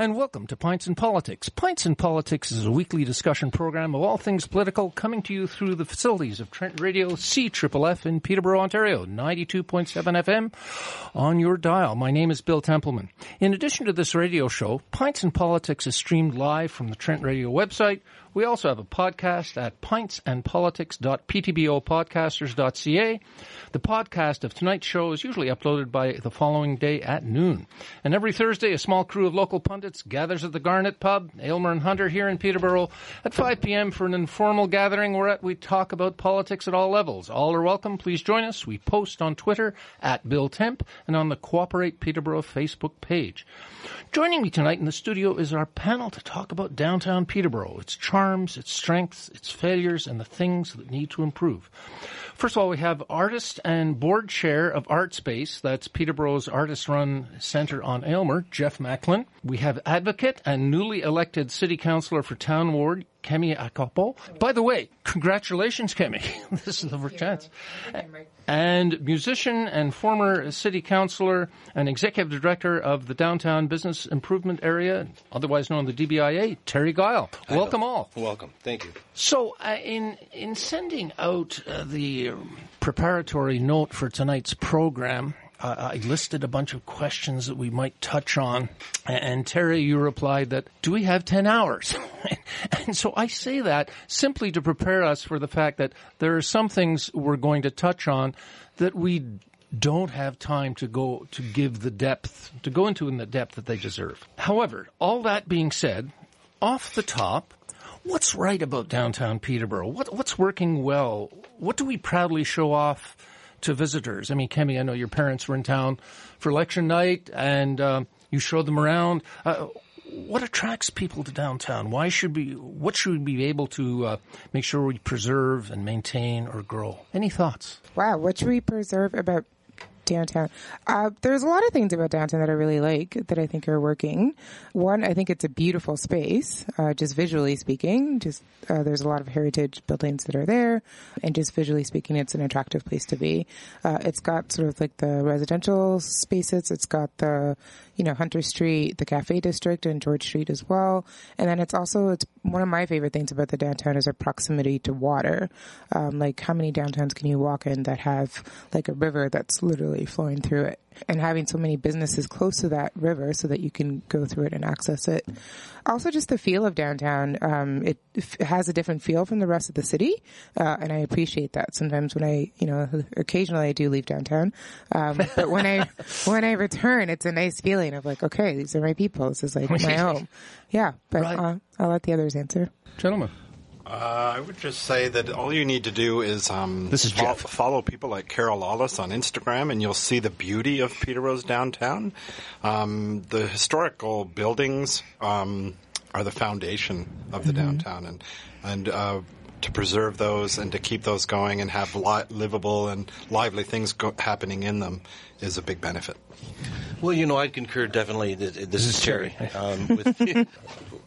and welcome to Pints and Politics. Pints and Politics is a weekly discussion program of all things political coming to you through the facilities of Trent Radio CFFF in Peterborough, Ontario, 92.7 FM on your dial. My name is Bill Templeman. In addition to this radio show, Pints and Politics is streamed live from the Trent Radio website. We also have a podcast at pintsandpolitics.ptbopodcasters.ca. The podcast of tonight's show is usually uploaded by the following day at noon. And every Thursday, a small crew of local pundits gathers at the Garnet Pub, Aylmer and Hunter here in Peterborough at 5 p.m. for an informal gathering where we talk about politics at all levels. All are welcome. Please join us. We post on Twitter at Bill Temp and on the Cooperate Peterborough Facebook page. Joining me tonight in the studio is our panel to talk about downtown Peterborough, its charms, its strengths, its failures, and the things that need to improve. First of all, we have artist and board chair of ArtSpace, that's Peterborough's artist-run center on Aylmer, Jeff Macklin. We have advocate and newly elected city councillor for Town Ward, Kemi Akapo. By the way, congratulations, Kemi. this is the first chance. And musician and former city councillor and executive director of the Downtown Business Improvement Area, otherwise known as the DBIA, Terry Guiel. Welcome all. Welcome. Thank you. So, uh, in in sending out uh, the preparatory note for tonight's program, uh, I listed a bunch of questions that we might touch on. And Terry, you replied that, do we have 10 hours? and so I say that simply to prepare us for the fact that there are some things we're going to touch on that we don't have time to go to give the depth, to go into in the depth that they deserve. However, all that being said, off the top, what's right about downtown Peterborough? What, what's working well? What do we proudly show off to visitors? I mean, Kemi, I know your parents were in town for election night and um, you showed them around. Uh, what attracts people to downtown? Why should we, what should we be able to uh, make sure we preserve and maintain or grow? Any thoughts? Wow, what should we preserve about downtown. Uh, there's a lot of things about downtown that I really like that I think are working. One, I think it's a beautiful space, uh, just visually speaking. Just uh, there's a lot of heritage buildings that are there, and just visually speaking, it's an attractive place to be. Uh, it's got sort of like the residential spaces. It's got the you know Hunter Street, the Cafe District, and George Street as well. And then it's also it's one of my favorite things about the downtown is our proximity to water. Um, like how many downtowns can you walk in that have like a river that's literally flowing through it? And having so many businesses close to that river so that you can go through it and access it. Also, just the feel of downtown. Um, it, it, has a different feel from the rest of the city, uh, and I appreciate that. Sometimes when I, you know, occasionally I do leave downtown, um, but when I when I return, it's a nice feeling of like, okay, these are my people. This is like my home. Yeah, but right. uh, I'll let the others answer. Gentlemen. Uh, I would just say that all you need to do is, um, this is fo- follow people like Carol Lawless on Instagram, and you'll see the beauty of Peterborough's downtown. Um, the historical buildings um, are the foundation of the mm-hmm. downtown, and and uh, to preserve those and to keep those going and have li- livable and lively things go- happening in them is a big benefit. Well, you know, I'd concur definitely. That this, this is Terry. Um, with,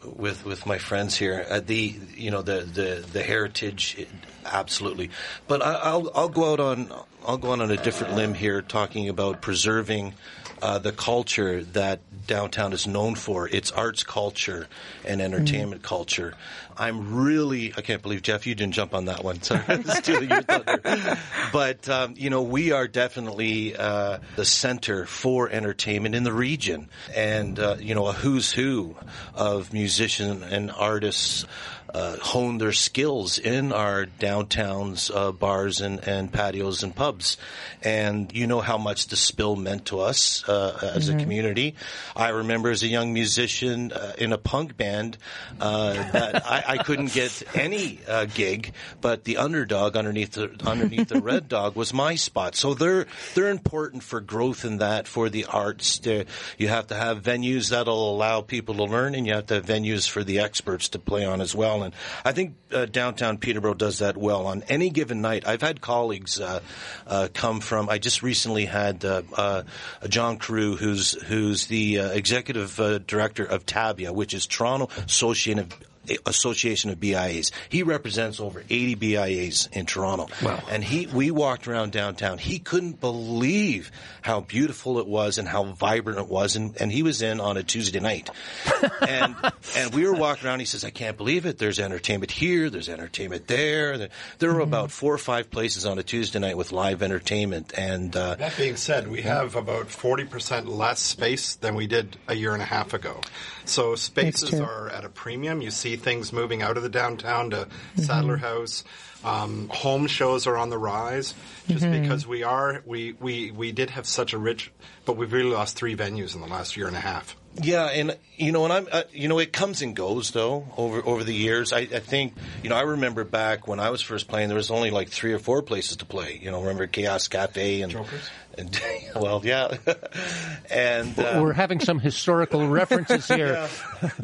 with with my friends here. Uh, the you know the the the heritage, absolutely. But I, will I'll go out on I'll go out on a different limb here, talking about preserving uh, the culture that downtown is known for. It's arts culture and entertainment mm. culture. I'm really, I can't believe, Jeff, you didn't jump on that one. Sorry, stealing your thunder. But, um, you know, we are definitely uh, the center for entertainment in the region. And, uh, you know, a who's who of musicians and artists uh, hone their skills in our downtowns, uh, bars and, and patios and pubs. And you know how much the spill meant to us uh, as mm-hmm. a community. I remember as a young musician uh, in a punk band uh, that I, I, couldn't get any uh, gig, but the underdog underneath the underneath the red dog was my spot. So they're they're important for growth in that for the arts. You have to have venues that'll allow people to learn, and you have to have venues for the experts to play on as well. I think uh, downtown Peterborough does that well. On any given night, I've had colleagues uh, uh, come from. I just recently had uh, uh, John Kiru, who's who's the uh, executive director of Tabia, which is Toronto Association of Association of BIAs. He represents over 80 BIAs in Toronto. Wow. And he, we walked around downtown. He couldn't believe how beautiful it was and how vibrant it was. And, and he was in on a Tuesday night. and, and we were walking around. He says, I can't believe it. There's entertainment here. There's entertainment there. There, there were about four or five places on a Tuesday night with live entertainment. And, uh, That being said, we have about 40% less space than we did a year and a half ago. So spaces are at a premium. You see things moving out of the downtown to Sadleir House. Um, home shows are on the rise just because we are, we, we, we did have such a rich, but we've really lost three venues in the last year and a half. Yeah, and you know, and I'm, uh, you know, it comes and goes though over over the years. I, I think, you know, I remember back when I was first playing, there was only like three or four places to play. You know, remember Chaos Cafe and Jokers? And well, yeah, and uh, We're having some historical references here.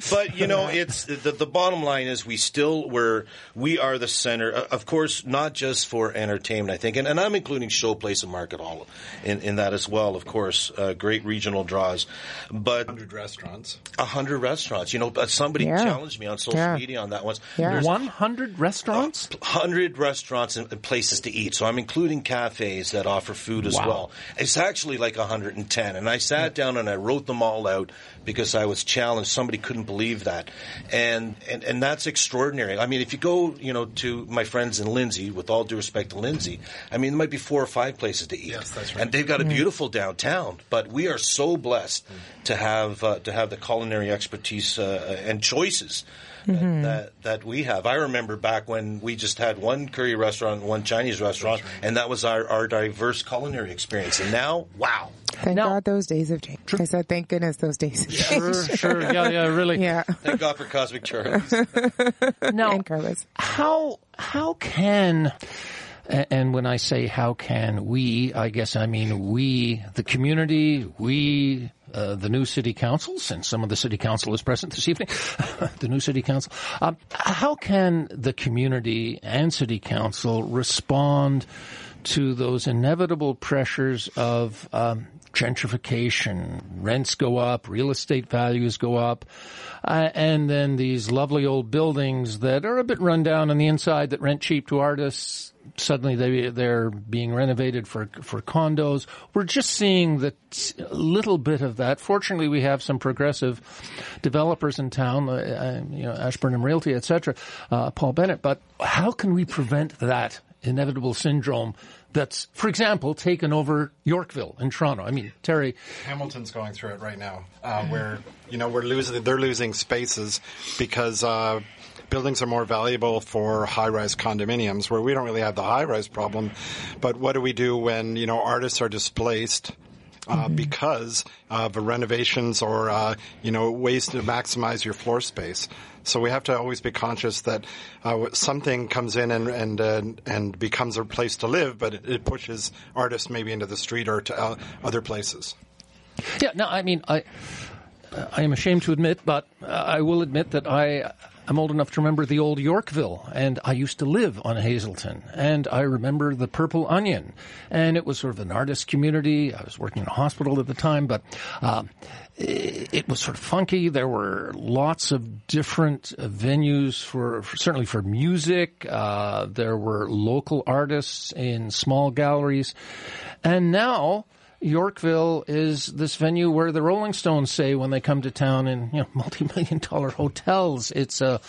but you know, it's the, the bottom line is we still we're we are the center, uh, of course, not just for entertainment. I think, and, and I'm including Showplace and Market Hall in, in that as well. Of course, uh, great regional draws, but 100 restaurants. a hundred restaurants. You know, uh, somebody Yeah. challenged me on social Yeah. media on that once. Yeah. 100 restaurants? hundred restaurants and, and places to eat. So I'm including cafes that offer food as Wow. well. It's actually like 110. And I sat down and I wrote them all out because I was challenged. Somebody couldn't believe that. And, and, and that's extraordinary. I mean, if you go, you know, to my friends in Lindsay, with all due respect to Lindsay, I mean, there might be four or five places to eat. Yes, that's right. And they've got a beautiful downtown, but we are so blessed to have, uh, to have the culinary expertise, uh, and choices. That- mm-hmm. That that we have. I remember back when we just had one curry restaurant, one Chinese restaurant, and that was our, our diverse culinary experience. And now, wow, Thank Now- God those days have changed. I said, thank goodness those days have changed. Sure, sure. Yeah, yeah, really. Yeah. thank God for Cosmic Charlie's. Now, And Carlos. how how can a- and when I say how can we, I guess I mean we, the community, we, uh, the new city council, since some of the city council is present this evening, the new city council. Um, how can the community and city council respond to those inevitable pressures of um, gentrification? Rents go up, real estate values go up, uh, and then these lovely old buildings that are a bit run down on the inside that rent cheap to artists. Suddenly they they're being renovated for for condos. We're just seeing the t- little bit of that. Fortunately, we have some progressive developers in town, uh, uh, you know, Ashburnham Realty, etc. Uh, Paul Bennett. But how can we prevent that inevitable syndrome that's, for example, taken over Yorkville in Toronto? I mean, Terry, Hamilton's going through it right now, uh, where you know we're losing. They're losing spaces because uh, buildings are more valuable for high-rise condominiums, where we don't really have the high-rise problem. But what do we do when you know artists are displaced? Uh, because of renovations or uh, you know ways to maximize your floor space, so we have to always be conscious that uh, something comes in and and uh, and becomes a place to live, but it, pushes artists maybe into the street or to uh, other places. Yeah, no, I mean, I, I am ashamed to admit, but I will admit that I am old enough to remember the old Yorkville, and I used to live on Hazelton, and I remember the Purple Onion, and it was sort of an artist community. I was working in a hospital at the time, but. Um, it it was sort of funky. There were lots of different uh, venues for, for certainly for music. Uh, there were local artists in small galleries, and now Yorkville is this venue where the Rolling Stones say when they come to town in you know multi-million dollar hotels. It's a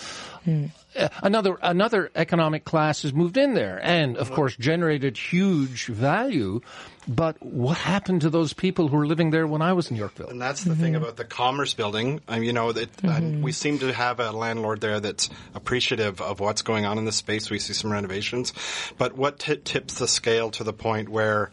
uh, another another economic class has moved in there, and of course generated huge value. But what happened to those people who were living there when I was in Yorkville? And that's the thing about the Commerce Building. Um, you know, that uh, we seem to have a landlord there that's appreciative of what's going on in the space. We see some renovations, but what t- tips the scale to the point where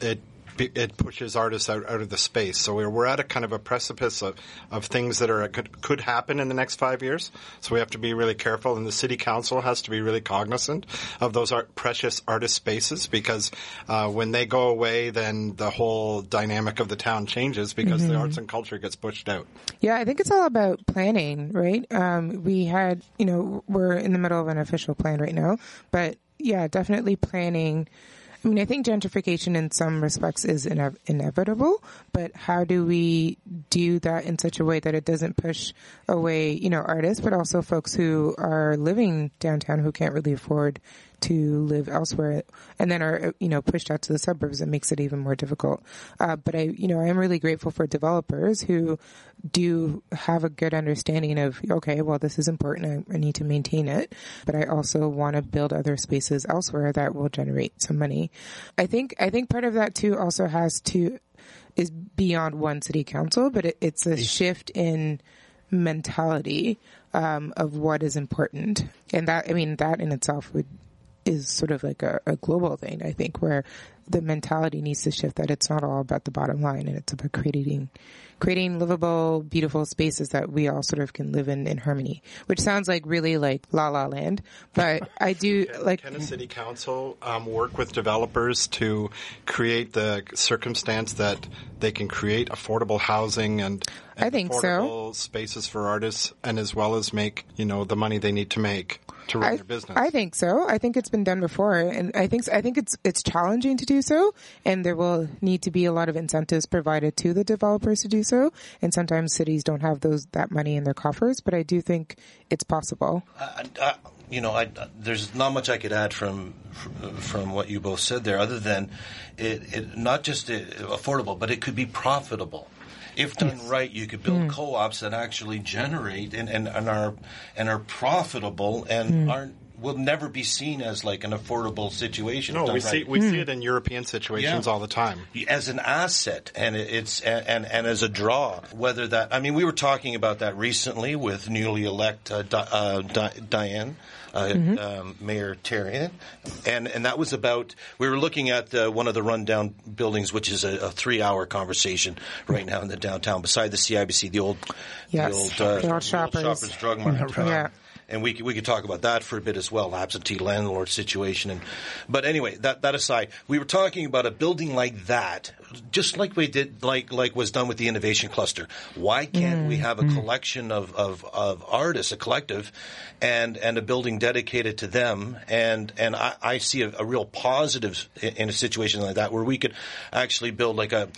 it be- it pushes artists out, out of the space. So we're, we're at a kind of a precipice of, of things that are could, could happen in the next five years. So we have to be really careful, and the city council has to be really cognizant of those art, precious artist spaces because uh, when they go away, then the whole dynamic of the town changes because the arts and culture gets pushed out. Yeah, I think it's all about planning, right? Um, we had, you know, we're in the middle of an official plan right now, but yeah, definitely planning I mean, I think gentrification in some respects is ine- inevitable, but how do we do that in such a way that it doesn't push away, you know, artists, but also folks who are living downtown who can't really afford to live elsewhere and then are, you know, pushed out to the suburbs. It makes it even more difficult. Uh, but I, you know, I am really grateful for developers who do have a good understanding of, okay, well, this is important. I, I need to maintain it, but I also want to build other spaces elsewhere that will generate some money. I think, I think part of that too also has to, is beyond one city council, but it, it's a shift in mentality um, of what is important, and that I mean that in itself would is sort of like a, a global thing. I think where the mentality needs to shift that it's not all about the bottom line and it's about creating creating livable, beautiful spaces that we all sort of can live in in harmony. Which sounds like really like la la land, but I do like. Can a city council um, work with developers to create the circumstance that they can create affordable housing and, and I think so. spaces for artists, and as well as make you know the money they need to make to run I, their business? I think so. I think it's been done before, and I think I think it's it's challenging to do so, and there will need to be a lot of incentives provided to the developers to do so. And sometimes cities don't have those that money in their coffers, but I do think it's possible. I, I, you know, I, there's not much I could add from from what you both said there, other than it, it not just affordable, but it could be profitable. If done right, you could build Hmm. co-ops that actually generate and, and, and are and are profitable and Hmm. aren't will never be seen as like an affordable situation. no, we right. see we see it in European situations Yeah. all the time. as an asset and it's and, and and as a draw whether that I mean we were talking about that recently with newly elect uh, Di, uh, Di, Diane uh, um, Mayor Therrien and and that was about we were looking at uh, one of the rundown buildings which is a, a three hour conversation right now in the downtown beside the CIBC the old Yes. the old, uh, The old Shoppers. Drug Mart Yeah. And we could, we could talk about that for a bit as well, absentee landlord situation. And but anyway, that that aside, we were talking about a building like that, just like we did, like like was done with the innovation cluster. Why can't we mm. have a mm. collection of, of, of artists, a collective, and and a building dedicated to them? And and I, I see a, a real positive in, in a situation like that where we could actually build like a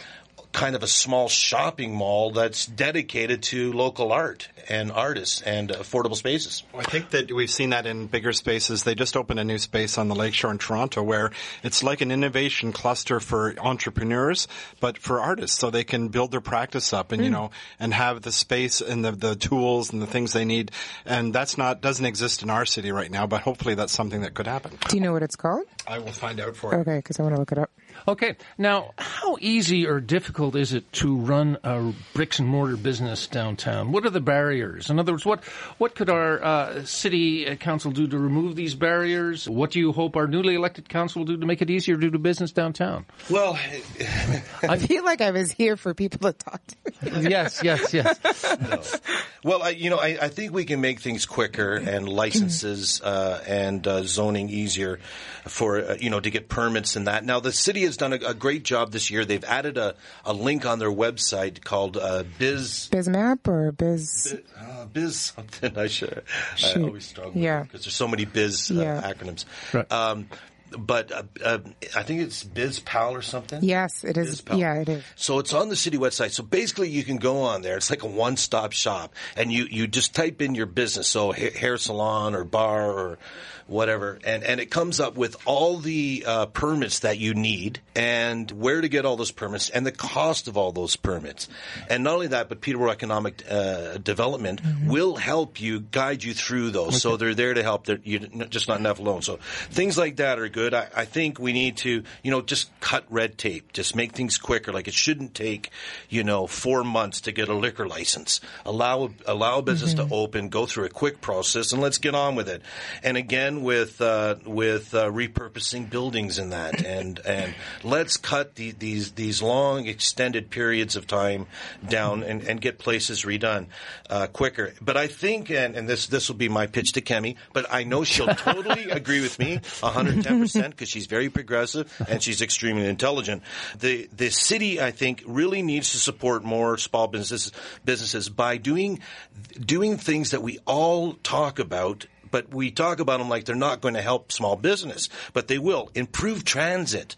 kind of a small shopping mall that's dedicated to local art and artists and affordable spaces. I think that we've seen that in bigger spaces. They just opened a new space on the lakeshore in Toronto where it's like an innovation cluster for entrepreneurs, but for artists, so they can build their practice up and you hmm. know and have the space and the the tools and the things they need. And that's not doesn't exist in our city right now, but hopefully that's something that could happen. Do you know what it's called? I will find out for you. Okay, because I want to look it up. Okay, now how easy or difficult is it to run a bricks and mortar business downtown? What are the barriers? In other words, what what could our uh, city uh, council do to remove these barriers? What do you hope our newly elected council will do to make it easier to do business downtown? Well, I feel like I was here for people to talk to. yes, yes, yes. well, I, you know, I, I think we can make things quicker and licenses uh, and uh, zoning easier for uh, you know to get permits and that. Now, the city has done a, a great job this year. They've added a, a link on their website called uh, Biz. Bizmap or Biz? Uh, biz something. I should. I always struggle. Yeah. Because there's so many biz uh, Yeah. acronyms. Right. Um, but uh, uh, I think it's BizPal or something. Yes, it is. BizPal. Yeah, it is. So it's on the city website. So basically, you can go on there. It's like a one-stop shop, and you you just type in your business, so ha- hair salon or bar or whatever, and and it comes up with all the uh, permits that you need and where to get all those permits and the cost of all those permits. And not only that, but Peterborough Economic uh, Development will help you guide you through those. So they're there to help. They're you're just not enough alone. So things like that are good. I, I think we need to you know just cut red tape, just make things quicker. Like it shouldn't take you know four months to get a liquor license. Allow allow a business to open, go through a quick process, and let's get on with it. And again, with uh, with uh, repurposing buildings in that, and and let's cut the, these these long extended periods of time down and, and get places redone uh, quicker. But I think, and, and this this will be my pitch to Kemi, but I know she'll totally agree with me, 110 percent, because she's very progressive and she's extremely intelligent. The the city, I think, really needs to support more small businesses businesses by doing doing things that we all talk about but we talk about them like they're not going to help small business, but they will. Improve transit.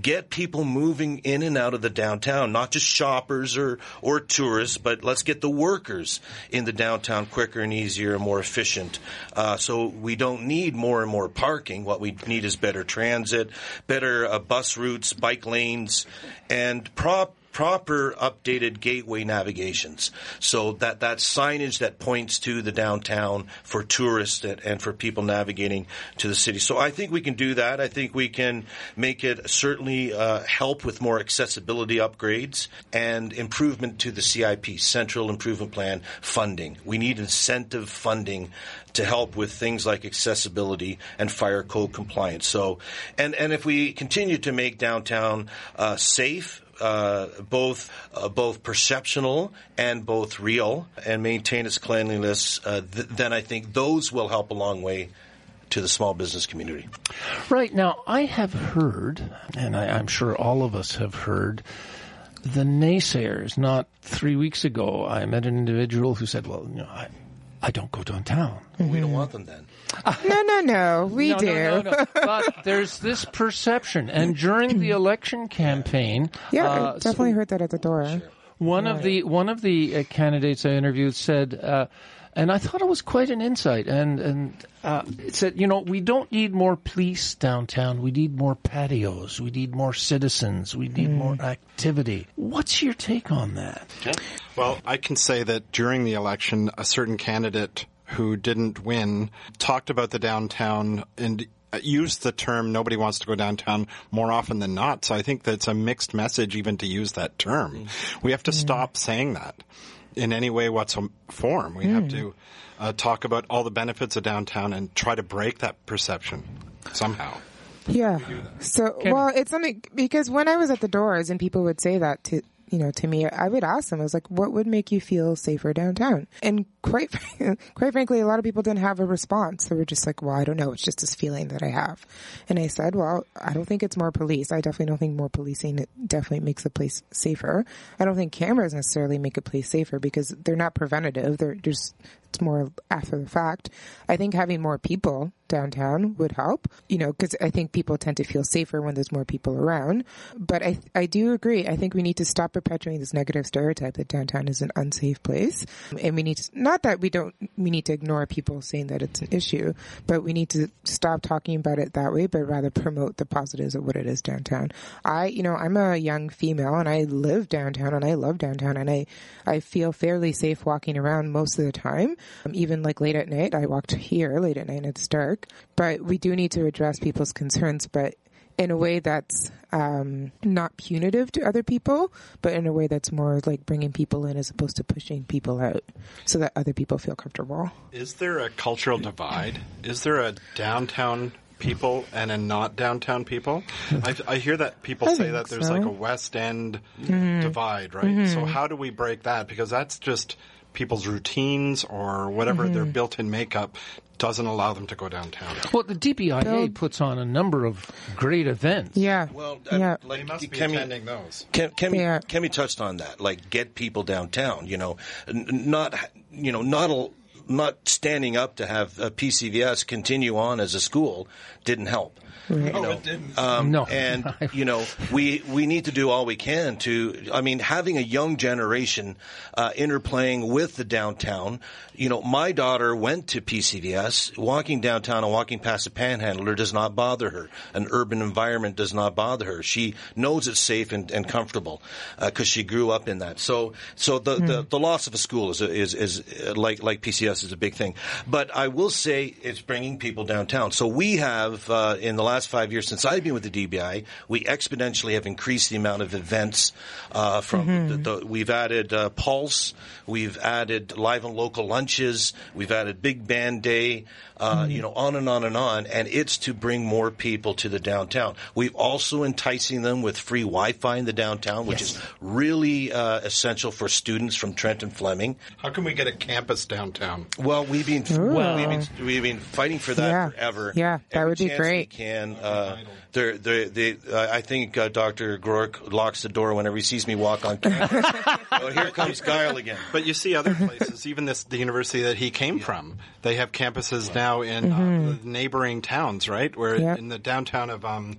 Get people moving in and out of the downtown, not just shoppers or, or tourists, but let's get the workers in the downtown quicker and easier and more efficient. Uh, so we don't need more and more parking. What we need is better transit, better uh, bus routes, bike lanes, and prop proper updated gateway navigations. So that, that signage that points to the downtown for tourists and, and, for people navigating to the city. So I think we can do that. I think we can make it certainly uh, help with more accessibility upgrades and improvement to the CIP, Central Improvement Plan funding. We need incentive funding to help with things like accessibility and fire code compliance. So, and, and if we continue to make downtown uh, safe uh, both uh, both perceptional and both real, and maintain its cleanliness, uh, th- then I think those will help a long way to the small business community. Right now, I have heard, and I, am sure all of us have heard. The naysayers. Not three weeks ago, I met an individual who said, "Well, you know, I, I don't go downtown. Mm-hmm. We don't want them then. no, no, no. We no, do. No, no, but there's this perception, and during the election campaign, yeah, uh, I definitely so heard that at the door. Sure. One right. of the one of the uh, candidates I interviewed said. Uh, and I thought it was quite an insight. And and uh, it said, you know, we don't need more police downtown. We need more patios. We need more citizens. We need mm. more activity. What's your take on that? Well, I can say that during the election, a certain candidate who didn't win talked about the downtown and used the term nobody wants to go downtown more often than not. So I think that's a mixed message even to use that term. Mm. We have to mm. stop saying that in any way whatsoever form. We mm. have to uh, talk about all the benefits of downtown and try to break that perception somehow. Yeah. So, well, it's something because when I was at the doors and people would say that to you know, to me, I would ask them, I was like, what would make you feel safer downtown? And quite, quite frankly, a lot of people didn't have a response. They were just like, well, I don't know. It's just this feeling that I have. And I said, well, I don't think it's more police. I definitely don't think more policing it definitely makes a place safer. I don't think cameras necessarily make a place safer because they're not preventative. They're just, it's more after the fact. I think having more people downtown would help, you know, because I think people tend to feel safer when there's more people around. But I, I do agree. I think we need to stop perpetuating this negative stereotype that downtown is an unsafe place. And we need to, not that we don't, we need to ignore people saying that it's an issue, but we need to stop talking about it that way, but rather promote the positives of what it is downtown. I, you know, I'm a young female and I live downtown and I love downtown and I, I feel fairly safe walking around most of the time. Um, even like late at night, I walked here late at night and it's dark but we do need to address people's concerns, but in a way that's um, not punitive to other people, but in a way that's more like bringing people in as opposed to pushing people out so that other people feel comfortable. Is there a cultural divide? Is there a downtown people and a not downtown people? I, I hear that people I say that there's so. like a West End mm-hmm. divide, right? Mm-hmm. So how do we break that? Because that's just people's routines or whatever mm-hmm. their built-in makeup doesn't allow them to go downtown. Well, the DBIA Bill, puts on a number of great events. Yeah. Well, uh, yeah. Like, they must be Kemi, attending those. Kemi, Kemi touched on that. Like, get people downtown. You know, not you know not a, not standing up to have a PCVS continue on as a school didn't help. Right. No, it didn't. Um, no. And, you know, we, we need to do all we can to, I mean, having a young generation uh, interplaying with the downtown. You know, my daughter went to PCVS. Walking downtown and walking past a panhandler does not bother her. An urban environment does not bother her. She knows it's safe and, and comfortable because uh, she grew up in that. So, so the, mm. the, the, loss of a school is, is, is uh, like, like PCS is a big thing. But I will say it's bringing people downtown. So we have, uh, in the last last five years since I've been with the DBI, we exponentially have increased the amount of events. Uh, from mm-hmm. the, the, we've added uh, Pulse, we've added live and local lunches, we've added Big Band Day, uh, mm-hmm. you know, on and on and on. And it's to bring more people to the downtown. We've also enticing them with free Wi-Fi in the downtown, which yes. is really uh, essential for students from Trent and Fleming. How can we get a campus downtown? Well, we've been Ooh. we've been we've been fighting for that Yeah. forever. Yeah, that Every would be great. We can uh, they're, they're, they? Uh, I think uh, Dr. Groarke locks the door whenever he sees me walk on campus. oh, here comes Guiel again. But you see other places, even this the university that he came from. They have campuses now in uh, neighboring towns, right? Where Mm-hmm. In the downtown of um,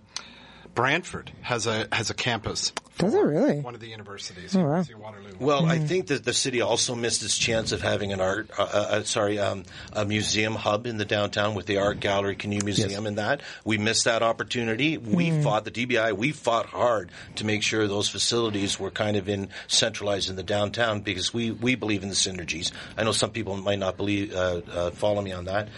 Brantford has a has a campus. Does it really? One of the universities, Oh, wow. University of Waterloo. Well, I think that the city also missed its chance of having an art, uh, uh, sorry, um, a museum hub in the downtown with the art gallery, canoe museum, and that we missed that opportunity. We fought the DBI. We fought hard to make sure those facilities were kind of in centralized in the downtown because we we believe in the synergies. I know some people might not believe uh, uh, follow me on that,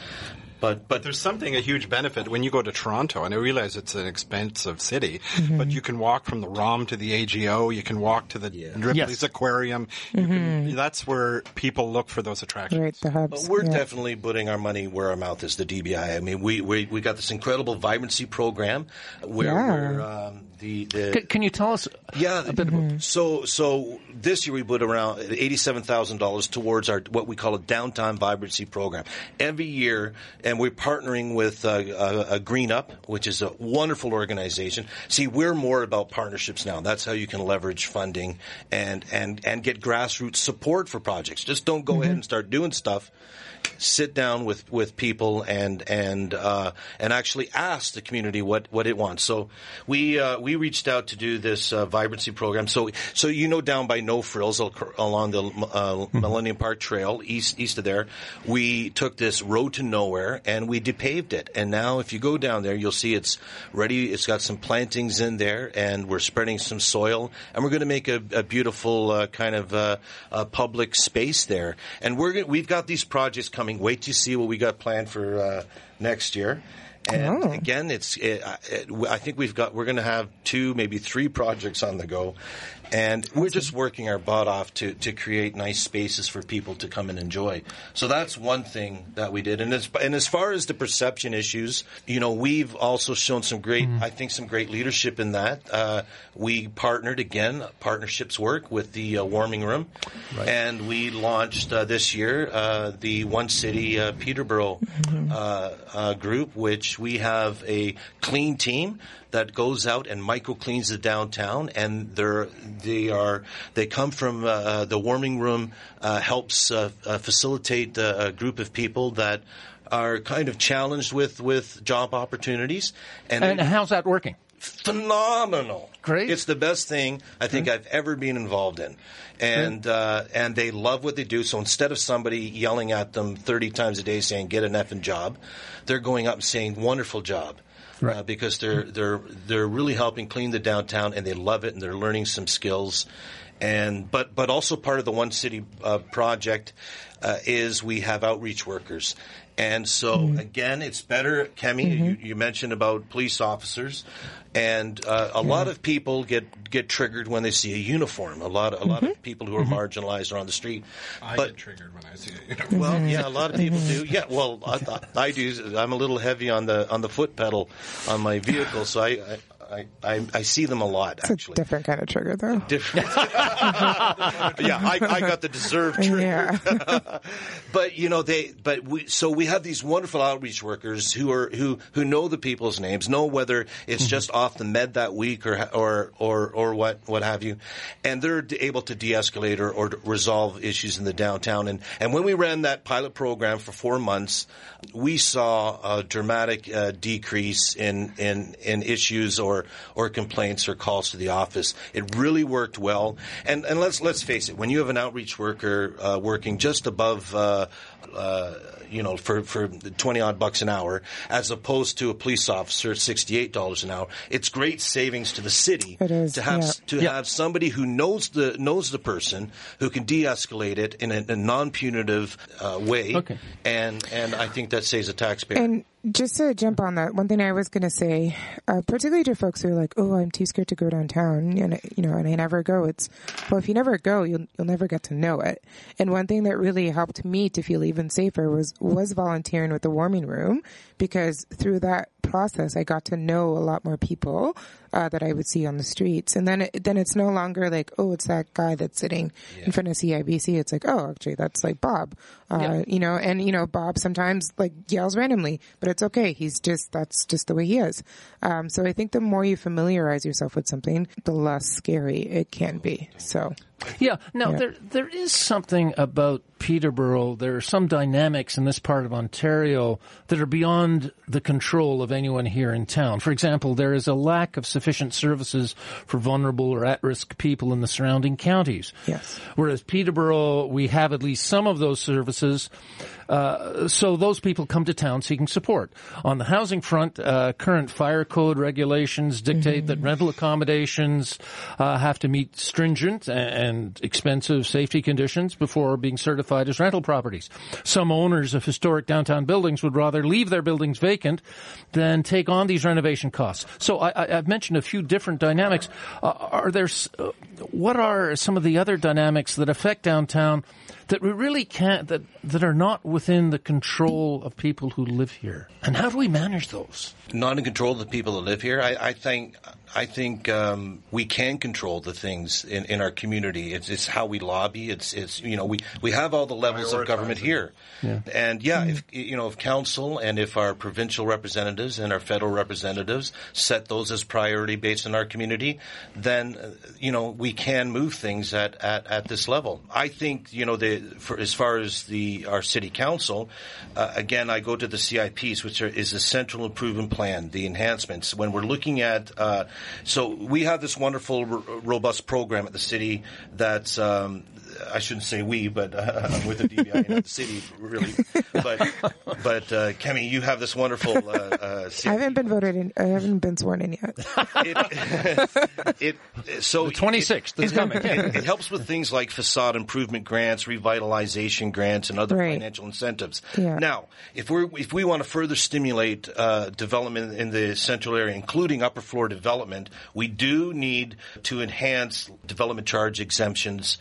but but There's something, a huge benefit when you go to Toronto, and I realize it's an expensive city, Mm-hmm. but you can walk from the ROM to the AGO, you can walk to the Ripley's Yes. Aquarium. You can, that's where people look for those attractions. Mm-hmm. Right, the hubs. But we're yeah. definitely putting our money where our mouth is. The DBI. I mean, we we, we got this incredible vibrancy program where, Yeah. where um, the the C- can you tell us Yeah, a bit about so so this year we put around eighty-seven thousand dollars towards our what we call a downtown vibrancy program every year, and we're partnering with uh, a, a Green Up, which is a wonderful organization. See, we're more about partnerships now. That's how you can leverage funding and and and get grassroots support for projects. Just don't go ahead and start doing stuff sit down with, with people and and uh, and actually ask the community what, what it wants. So we uh, we reached out to do this uh, vibrancy program. So so you know down by No Frills along the uh, Millennium Park Trail east east of there, we took this road to nowhere and we depaved it. And now if you go down there, you'll see it's ready. It's got some plantings in there, and we're spreading some soil, and we're going to make a, a beautiful uh, kind of uh, uh, public space there. And we're gonna, we've got these projects coming. Wait to see what we got planned for uh, next year. And Oh. again, it's it, it, I think we've got we're going to have two, maybe three projects on the go, and we're just working our butt off to to create nice spaces for people to come and enjoy. So that's one thing that we did. And as and as far as the perception issues, you know, we've also shown some great, I think, some great leadership in that. Uh, we partnered again, partnerships work with the uh, warming room, and we launched uh, this year uh, the One City uh, Peterborough uh, uh, group, which we have a clean team that goes out and micro cleans the downtown, and they're they are they come from uh, the warming room uh, helps uh, uh, facilitate uh, a group of people that are kind of challenged with with job opportunities, and, and they- how's that working? phenomenal. Great. It's the best thing I think I've ever been involved in, and uh, and they love what they do. So instead of somebody yelling at them thirty times a day saying "get an effing job," they're going up and saying "wonderful job." Uh, because they're they're they're really helping clean the downtown and they love it and they're learning some skills, and but but also part of the One City uh, project uh, is we have outreach workers. And so again, it's better, Kemi. You, you mentioned about police officers, and uh, a lot of people get get triggered when they see a uniform. A lot, of, a lot of people who are marginalized are on the street. I but get triggered when I see it. You know? well, yeah, a lot of people do. Yeah, well, I, I do. I'm a little heavy on the on the foot pedal on my vehicle, so I I, I, I see them a lot It's a actually. different kind of trigger, though. Different. yeah, I, I got the deserved trigger. Yeah. but you know they but we so we have these wonderful outreach workers who are who who know the people's names know whether it's just off the med that week or or or or what what have you and they're able to de-escalate or, or resolve issues in the downtown and and when we ran that pilot program for 4 months we saw a dramatic uh, decrease in in in issues or or complaints or calls to the office it really worked well and and let's let's face it when you have an outreach worker uh, working just above uh, uh, you know, for, for 20 odd bucks an hour, as opposed to a police officer at $68 an hour. It's great savings to the city It is, to have, yeah. to have somebody who knows the, knows the person, who can de-escalate it in a, a non-punitive uh, way. Okay. And, and I think that saves a taxpayer. And just to jump on that, one thing I was going to say, uh, particularly to folks who are like, "Oh, I'm too scared to go downtown," and you know, and I never go. It's well, if you never go, you'll you'll never get to know it. And one thing that really helped me to feel even safer was was volunteering with the warming room because through that process, I got to know a lot more people uh, that I would see on the streets. And then it, then it's no longer like, oh, it's that guy that's sitting in front of CIBC. It's like, oh, actually, that's like Bob. Uh, Yeah. you know, and you know, Bob sometimes like yells randomly, but it's okay. He's just that's just the way he is. Um, so I think the more you familiarize yourself with something, the less scary it can be. So Yeah. Now Yeah. there there is something about Peterborough. There are some dynamics in this part of Ontario that are beyond the control of anyone here in town. For example, there is a lack of sufficient services for vulnerable or at-risk people in the surrounding counties. Yes. Whereas Peterborough, we have at least some of those services. Uh, so those people come to town seeking support. On the housing front, uh, current fire code regulations dictate that rental accommodations uh, have to meet stringent and expensive safety conditions before being certified as rental properties. Some owners of historic downtown buildings would rather leave their buildings vacant than take on these renovation costs. So I, I've mentioned a few different dynamics. Uh, are there? Uh, what are some of the other dynamics that affect downtown? That we really can't that that are not within the control of people who live here and how do we manage those not in control of the people that live here. I, I think I think um, we can control the things in, in our community. It's, it's how we lobby. It's it's you know we, we have all the levels of government here, and yeah, if you know if council and if our provincial representatives and our federal representatives set those as priority based on our community, then you know we can move things at, at, at this level. I think you know the for as far as the our city council, uh, again I go to the CIPs, which are, is the Central Improvement Plan, the enhancements. When we're looking at, uh, so we have this wonderful, r- robust program at the city that's. Um, I shouldn't say we, but uh, I'm with the DBI, not the city, really. But, but uh, Kemi, you have this wonderful. Uh, uh, I haven't been voted in. I haven't been sworn in yet. it, it so the 26th that's coming it, it helps with things like facade improvement grants, revitalization grants, and other Right. financial incentives. Yeah. Now, if we if we want to further stimulate uh, development in the central area, including upper floor development, we do need to enhance development charge exemptions.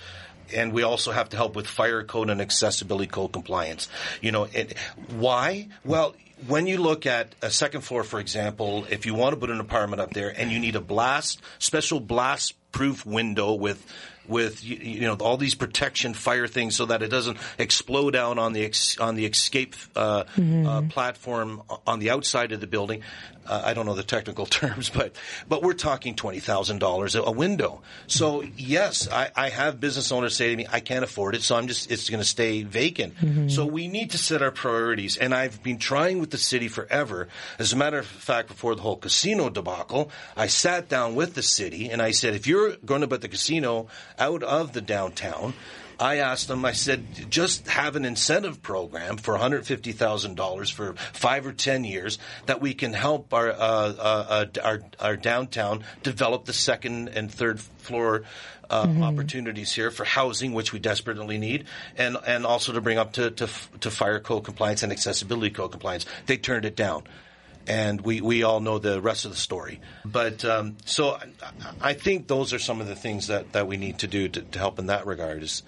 And we also have to help with fire code and accessibility code compliance. You know, it, why? Well, when you look at a second floor, for example, if you want to put an apartment up there and you need a blast, special blast proof window with with you, you know all these protection fire things so that it doesn't explode out on the ex, on the escape uh, uh, platform on the outside of the building. Uh, I don't know the technical terms, but but we're talking twenty thousand dollars a window. So yes, I, I have business owners say to me, I can't afford it, so I'm just it's going to stay vacant. So we need to set our priorities, and I've been trying with the city forever. As a matter of fact, before the whole casino debacle, I sat down with the city and I said, if you're going to put the casino out of the downtown. I asked them, I said, just have an incentive program for $150,000 for five or 10 years that we can help our, uh, uh, uh, our, our downtown develop the second and third floor uh, opportunities here for housing, which we desperately need, and, and also to bring up to, to, to fire code compliance and accessibility code compliance. They turned it down and we, we all know the rest of the story. But um, so I, I think those are some of the things that, that we need to do to, to help in that regard. Is,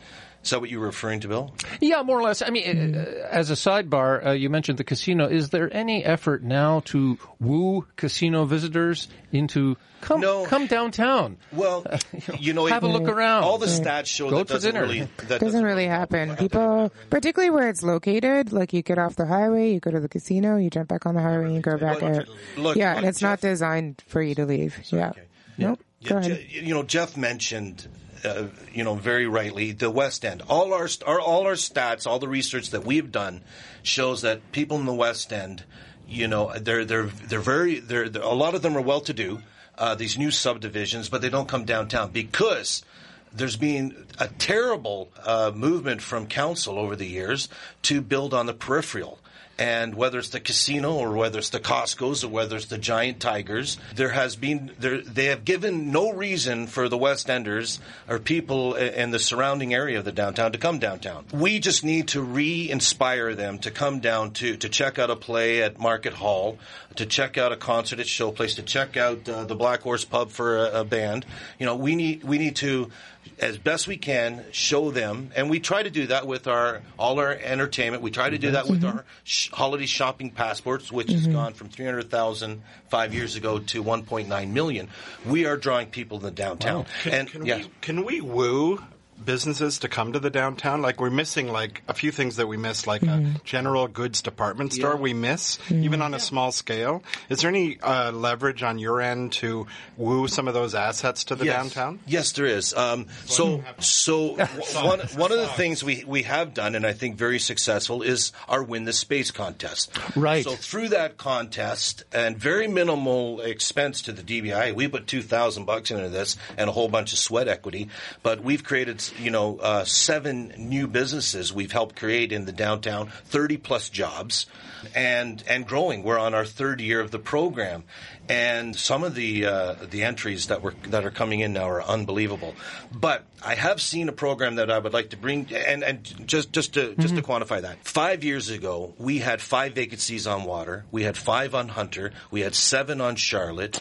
is that what you were referring to, Bill? yeah more or less i mean uh, as a sidebar uh, you mentioned the casino is there any effort now to woo casino visitors into come No. come downtown Well, you know, have a look around All the stats show Go that doesn't dinner. really that doesn't really happen. People, particularly where it's located, like you get off the highway, you go to the casino, you jump back on the highway, and you go back Look, out. look, yeah, look, and it's not designed for you to leave. Yeah. Nope. Yeah, Go ahead. Je- you know, Jeff mentioned, uh, you know, very rightly the West End. All our, our all our stats, all the research that we've done shows that people in the West End, you know, they're they're they're very they're, they're a lot of them are well to do. Uh, these new subdivisions, but they don't come downtown because there's been a terrible uh, movement from council over the years to build on the peripheral. And whether it's the casino or whether it's the Costco's or whether it's the giant tigers, there has been there, they have given no reason for the West Enders or people in the surrounding area of the downtown to come downtown. We just need to re-inspire them to come down to to check out a play at Market Hall, to check out a concert at Showplace, to check out uh, the Black Horse Pub for a, a band. You know, we need we need to as best we can show them and we try to do that with our all our entertainment we try to do that with our sh- holiday shopping passports, which Mm-hmm. has gone from 300,000 five years ago to 1.9 million. We are drawing people in the downtown. and Can yeah. we can we woo businesses to come to the downtown? Like we're missing like a few things that we miss, like Mm-hmm. a general goods department store. We miss even on a small scale. Is there any uh, leverage on your end to woo some of those assets to the Yes. downtown? Yes, there is. Um, so, so w- one one of the things we we have done, and I think very successful, is our win the space contest. Right. So through that contest and very minimal expense to the DBI, we put two thousand bucks into this and a whole bunch of sweat equity. But we've created, you know, uh, seven new businesses we've helped create in the downtown, thirty plus jobs, and and growing. We're on our third year of the program, and some of the uh, the entries that were that are coming in now are unbelievable. But I have seen a program that I would like to bring, and and just just to just to quantify that. Five years ago, we had five vacancies on Water, we had five on Hunter, we had seven on Charlotte,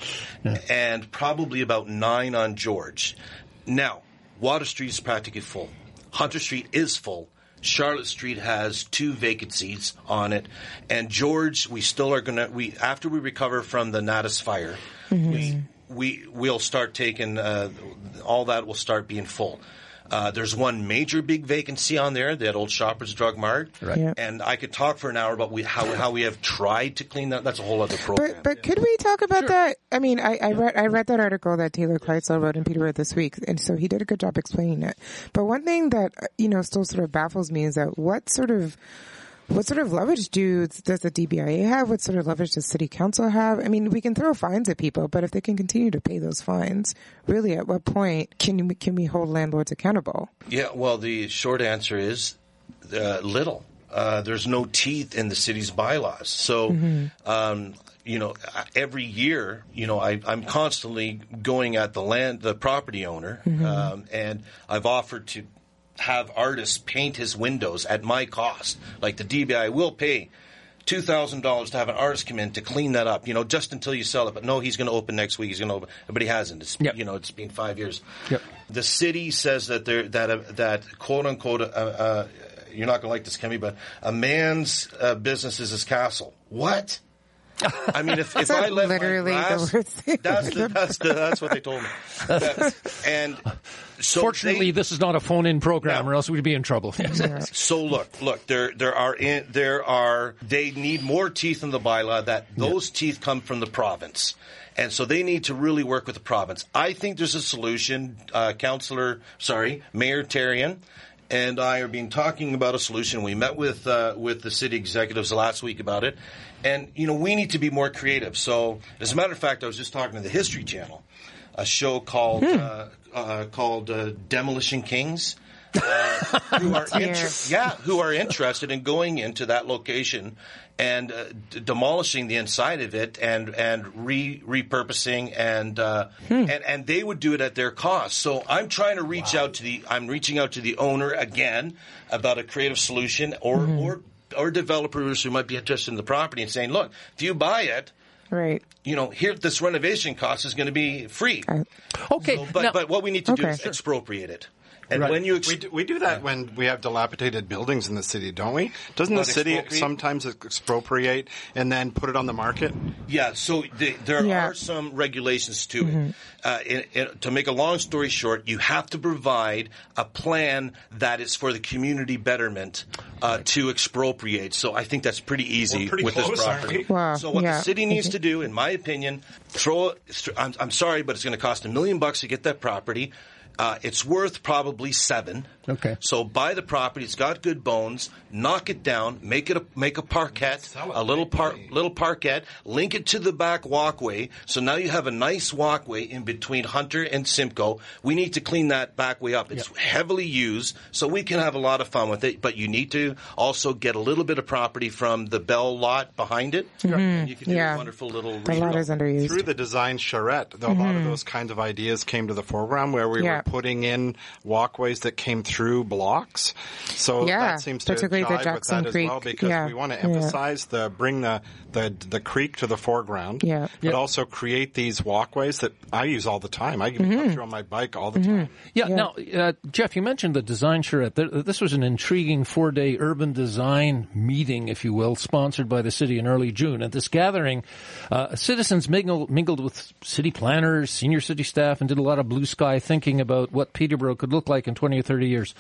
and probably about nine on George. Now, Water Street is practically full. Hunter Street is full. Charlotte Street has two vacancies on it, and George, we still are gonna. We after we recover from the Natus fire, we we will start taking uh, all that will start being full. Uh, there's one major big vacancy on there, that old Shoppers Drug Mart, Right. Yeah. and I could talk for an hour about we, how how we have tried to clean that. That's a whole other program. But but could we talk about that? I mean, I, I read I read that article that Taylor Kleitzel wrote in Peterborough this week, and so he did a good job explaining it. But one thing that uh, you know still sort of baffles me is that what sort of what sort of leverage do does the DBIA have? What sort of leverage does City Council have? I mean, we can throw fines at people, but if they can continue to pay those fines, really, at what point can we, can we hold landlords accountable? Yeah, well, the short answer is uh, little. Uh, there's no teeth in the city's bylaws. So, um, you know, every year, you know, I, I'm constantly going at the land, the property owner, um, and I've offered to have artists paint his windows at my cost. Like the DBI will pay two thousand dollars to have an artist come in to clean that up. You know, just until you sell it. But no, he's going to open next week. He's going to open, but he hasn't. It's, Yep. You know, it's been five years. Yep. The city says that there that uh, that quote unquote. Uh, uh, you're not going to like this, Kemi, but a man's uh, business is his castle. What? I mean, if, if I let literally my the grass, words that's the, that's the, that's what they told me. That- and so Fortunately, they- this is not a phone-in program, Yeah. or else we'd be in trouble. so look, look, there there are in, there are they need more teeth in the bylaw. That those teeth come from the province, and so they need to really work with the province. I think there's a solution. Uh, Councillor, sorry, Mayor Therrien. And I have been talking about a solution. We met with uh, with the city executives last week about it, and you know we need to be more creative. So, as a matter of fact, I was just talking to the History Channel, a show called uh, uh, called uh, Demolition Kings. Uh, who are inter- yeah, who are interested in going into that location and uh, d- demolishing the inside of it and and re repurposing and uh, and and they would do it at their cost. So I'm trying to reach out to the I'm reaching out to the owner again about a creative solution or or or developers who might be interested in the property and saying, look, if you buy it. Right. You know, here this renovation cost is going to be free. Okay, So, but now- but what we need to do Okay. is expropriate it. And Right. when you ex- We do, we do that when we have dilapidated buildings in the city, don't we? Doesn't the city expropriate? sometimes expropriate and then put it on the market? Yeah, so the, there Yeah. are some regulations to it. Uh, in, in, to make a long story short, you have to provide a plan that is for the community betterment uh, to expropriate. So I think that's pretty easy pretty with close, this property. Wow, So what yeah. the city needs to do, in my opinion, throw. I'm, I'm sorry, but it's going to cost a million bucks to get that property. Uh, it's worth probably seven. Okay. So buy the property. It's got good bones. Knock it down. Make it a make a parquet, a little par, little parquet. Link it to the back walkway. So now you have a nice walkway in between Hunter and Simcoe. We need to clean that back way up. It's heavily used, so we can have a lot of fun with it. But you need to also get a little bit of property from the Bell lot behind it, and you can do Mm-hmm. Yeah. a wonderful little. The lot is underused. Through the design charrette, though, a lot of those kinds of ideas came to the foreground where we Yeah. were putting in walkways that came through blocks. So Yeah, that seems to particularly the jive Jackson with that Creek. as well because Yeah, we want to yeah. emphasize the bring the, the the creek to the foreground. Yeah. But Yeah. also create these walkways that I use all the time. I can Mm-hmm. come through on my bike all the time. Yeah. Now, uh, Jeff, you mentioned the design charrette. This was an intriguing four-day urban design meeting, if you will, sponsored by the city in early June. At this gathering, uh, citizens mingled, mingled with city planners, senior city staff, and did a lot of blue sky thinking about what Peterborough could look like in 20 or 30 years.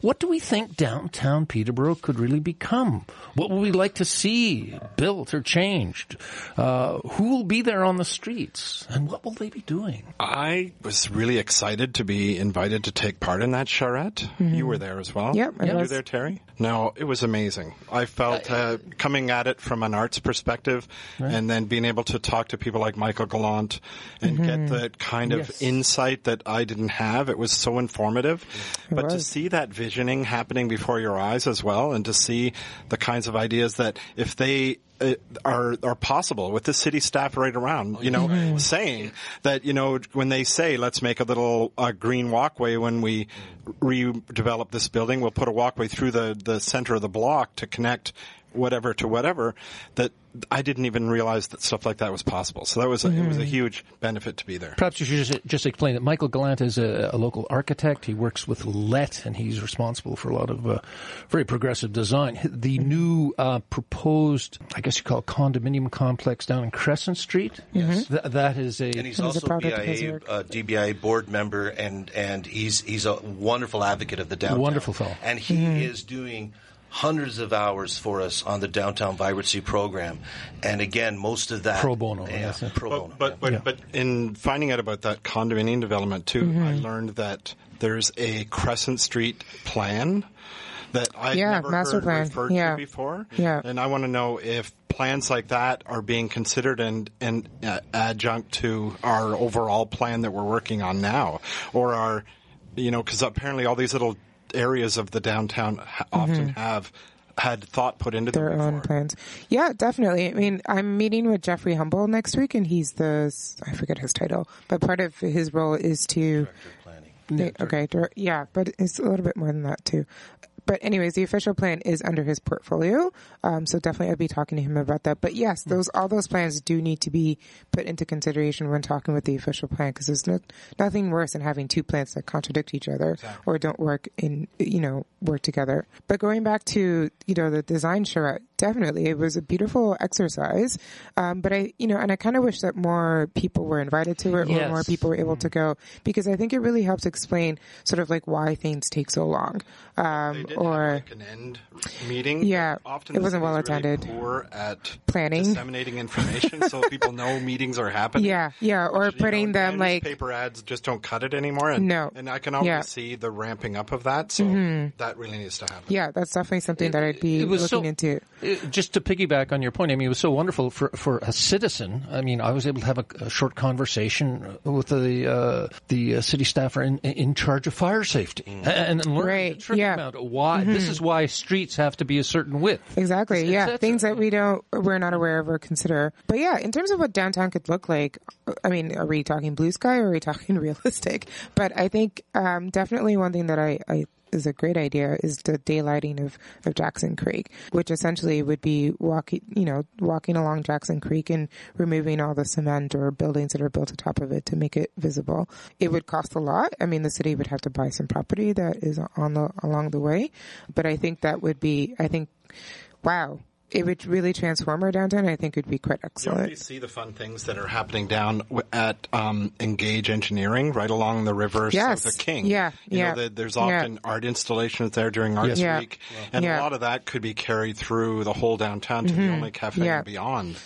What do we think downtown Peterborough could really become? What would we like to see built or changed? Uh, who will be there on the streets? And what will they be doing? I was really excited to be invited to take part in that charrette. You were there as well. Yep, I Were you was. there, Terry? No, it was amazing. I felt uh, coming at it from an arts perspective, and then being able to talk to people like Michael Gallant and get that kind of Yes. insight that I didn't have. It was so informative. but to see that visioning happening before your eyes as well, and to see the kinds of ideas that if they uh, are are possible with the city staff right around, you know, saying that you know when they say let's make a little uh, green walkway when we redevelop this building, we'll put a walkway through the the center of the block to connect whatever to whatever that I didn't even realize that stuff like that was possible. So that was a, it was a huge benefit to be there. Perhaps you should just, just explain that Michael Gallant is a, a local architect. He works with Lett, and he's responsible for a lot of uh, very progressive design. The new uh, proposed, I guess you call it condominium complex down in Crescent Street. Yes, Th- that is a. And he's also product of his BIA, uh, DBI board member, and and he's he's a wonderful advocate of the downtown. Wonderful fellow. And he Mm-hmm. is doing hundreds of hours for us on the downtown vibrancy program. And again, most of that Pro bono, Yeah, yes, yeah. pro bono. But but, Yeah. but in finding out about that condominium development too, Mm-hmm. I learned that there's a Crescent Street plan that I Yeah, never master heard plan. referred Yeah. to before. Yeah. and I want to know if plans like that are being considered and and uh, adjunct to our overall plan that we're working on now, or are you know because apparently all these little areas of the downtown ha- often have had thought put into Mm-hmm. their own before. plans. Yeah, definitely. I mean, I'm meeting with Jeffrey Humble next week, and he's the I forget his title, but part of his role is to planning. They- okay, dir- yeah, but it's a little bit more than that too. But anyways, the official plan is under his portfolio, um, so definitely I'd be talking to him about that. But yes, those all those plans do need to be put into consideration when talking with the official plan because there's no, nothing worse than having two plans that contradict each other or don't work in you know work together. But going back to you know the design charrette, definitely it was a beautiful exercise. Um, but I you know and I kind of wish that more people were invited to it or more people were able to go because I think it really helps explain sort of like why things take so long. Um, They did or have like an end meeting. Yeah, often it wasn't city's well really attended. poor at Planning. disseminating information, so people know meetings are happening. Yeah, yeah, or Which, putting know, them, like- paper ads just don't cut it anymore. And, No. and I can always Yeah. Mm-hmm. see the ramping up of that. So that really needs to happen. yeah, that's definitely something that I'd be It was looking so- into. Just to piggyback on your point, I mean, it was so wonderful for for a citizen. I mean, I was able to have a, a short conversation with the uh, the uh, city staffer in, in charge of fire safety, and, and learn Right, the trick yeah. about why this is why streets have to be a certain width. Exactly. Et Yeah. cetera. Things that we don't, we're not aware of or consider. But yeah, in terms of what downtown could look like, I mean, are we talking blue sky or are we talking realistic? But I think, um, definitely one thing that I, I, is a great idea is the daylighting of, of Jackson Creek, which essentially would be walking, you know, walking along Jackson Creek and removing all the cement or buildings that are built atop of it to make it visible. It would cost a lot. I mean, the city would have to buy some property that is on the, along the way, but I think that would be, I think, wow, it would really transform our downtown. I think it would be quite You already excellent. see the fun things that are happening down at um, Engage Engineering, right along the river Yes. south of King. Yeah, you yeah. Know, the, there's Yeah. often art installations there during Arts Yeah. Week, and Yeah. a lot of that could be carried through the whole downtown to the only cafe Yeah. and beyond.